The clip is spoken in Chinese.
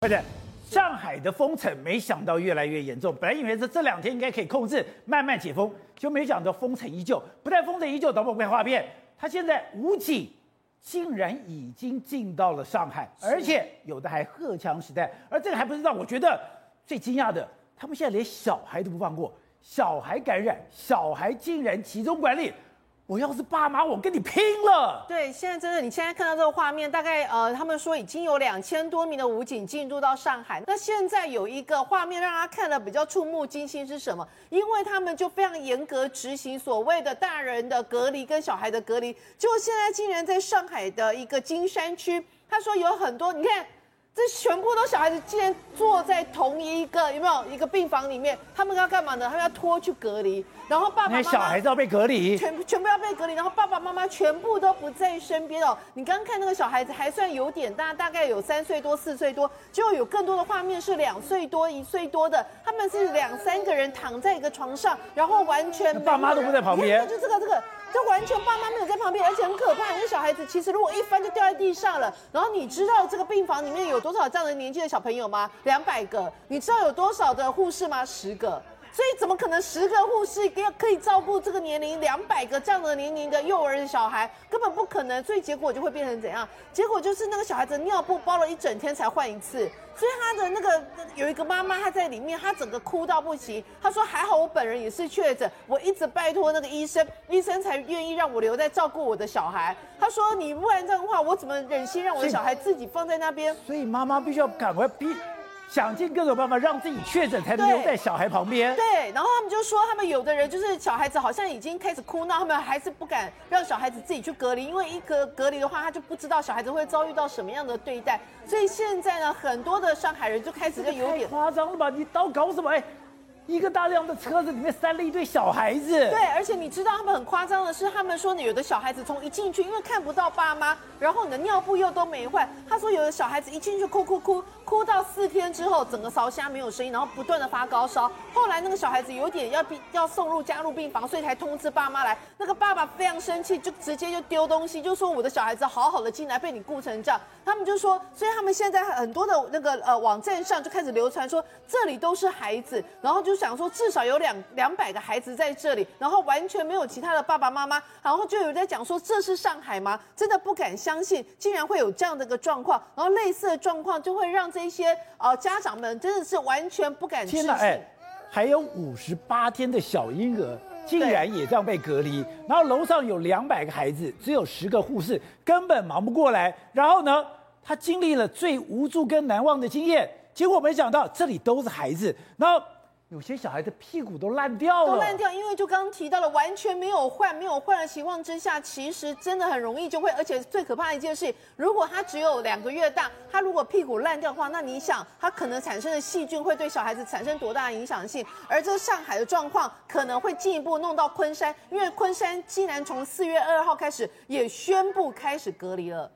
不是上海的封城，没想到越来越严重。本来以为是这两天应该可以控制，慢慢解封，就没想到封城依旧。不但封城依旧，导播看画面，他现在武警竟然已经进到了上海，而且有的还荷枪实弹。而这个还不是让我觉得最惊讶的，他们现在连小孩都不放过，小孩感染，小孩竟然集中管理。我要是爸妈，我跟你拼了！对，现在真的，你现在看到这个画面，大概呃，他们说已经有两千多名的武警进入到上海。那现在有一个画面让他看了比较触目惊心是什么？因为他们就非常严格执行所谓的大人的隔离跟小孩的隔离。就现在竟然在上海的一个金山区，他说有很多，你看。这全部都小孩子，竟然坐在同一个有没有一个病房里面？他们要干嘛呢？他们要拖去隔离，然后爸爸妈妈小孩子要被隔离，全全部要被隔离，然后爸爸妈妈全部都不在身边哦。你刚刚看那个小孩子还算有点大，大概有三岁多、四岁多，就有更多的画面是两岁多、一岁多的，他们是两三个人躺在一个床上，然后完全爸妈都不在旁边，就这个这个。就完全爸妈没有在旁边，而且很可怕。那小孩子其实如果一翻就掉在地上了。然后你知道这个病房里面有多少这样的年纪的小朋友吗？两百个。你知道有多少的护士吗？十个。所以怎么可能十个护士可以可以照顾这个年龄两百个这样的年龄的幼儿的小孩？根本不可能。所以结果就会变成怎样？结果就是那个小孩子尿布包了一整天才换一次。所以他的那个有一个妈妈，她在里面，她整个哭到不行。她说：“还好我本人也是确诊，我一直拜托那个医生，医生才愿意让我留在照顾我的小孩。”她说：“你不然这样的话，我怎么忍心让我的小孩自己放在那边？”所以妈妈必须要赶快逼。想尽各种办法让自己确诊，才能留在小孩旁边。对，然后他们就说，他们有的人就是小孩子好像已经开始哭闹，他们还是不敢让小孩子自己去隔离，因为一隔隔离的话，他就不知道小孩子会遭遇到什么样的对待。所以现在呢，很多的上海人就开始就有点夸张了吧？你到搞什么？哎。一个大量的车子里面塞了一堆小孩子。对，而且你知道他们很夸张的是，他们说有的小孩子从一进去，因为看不到爸妈，然后你的尿布又都没换。他说有的小孩子一进去哭哭哭，哭到四天之后，整个烧瞎没有声音，然后不断的发高烧。后来那个小孩子有点要病要送入加护病房，所以才通知爸妈来。那个爸爸非常生气，就直接就丢东西，就说我的小孩子好好的进来，被你顾成这样。他们就说，所以他们现在很多的那个呃网站上就开始流传说这里都是孩子，然后就想说至少有两两百个孩子在这里，然后完全没有其他的爸爸妈妈，然后就有在讲说这是上海吗？真的不敢相信，竟然会有这样的一个状况，然后类似的状况就会让这些呃家长们真的是完全不敢相信。天哪，还有五十八天的小婴儿竟然也这样被隔离，然后楼上有两百个孩子，只有十个护士，根本忙不过来，然后呢？他经历了最无助跟难忘的经验，结果没想到这里都是孩子，然后有些小孩的屁股都烂掉了，都烂掉，因为就刚刚提到了，完全没有换，没有换的情况之下，其实真的很容易就会，而且最可怕的一件事，如果他只有两个月大，他如果屁股烂掉的话，那你想他可能产生的细菌会对小孩子产生多大的影响性？而这上海的状况可能会进一步弄到昆山，因为昆山竟然从四月二号开始也宣布开始隔离了。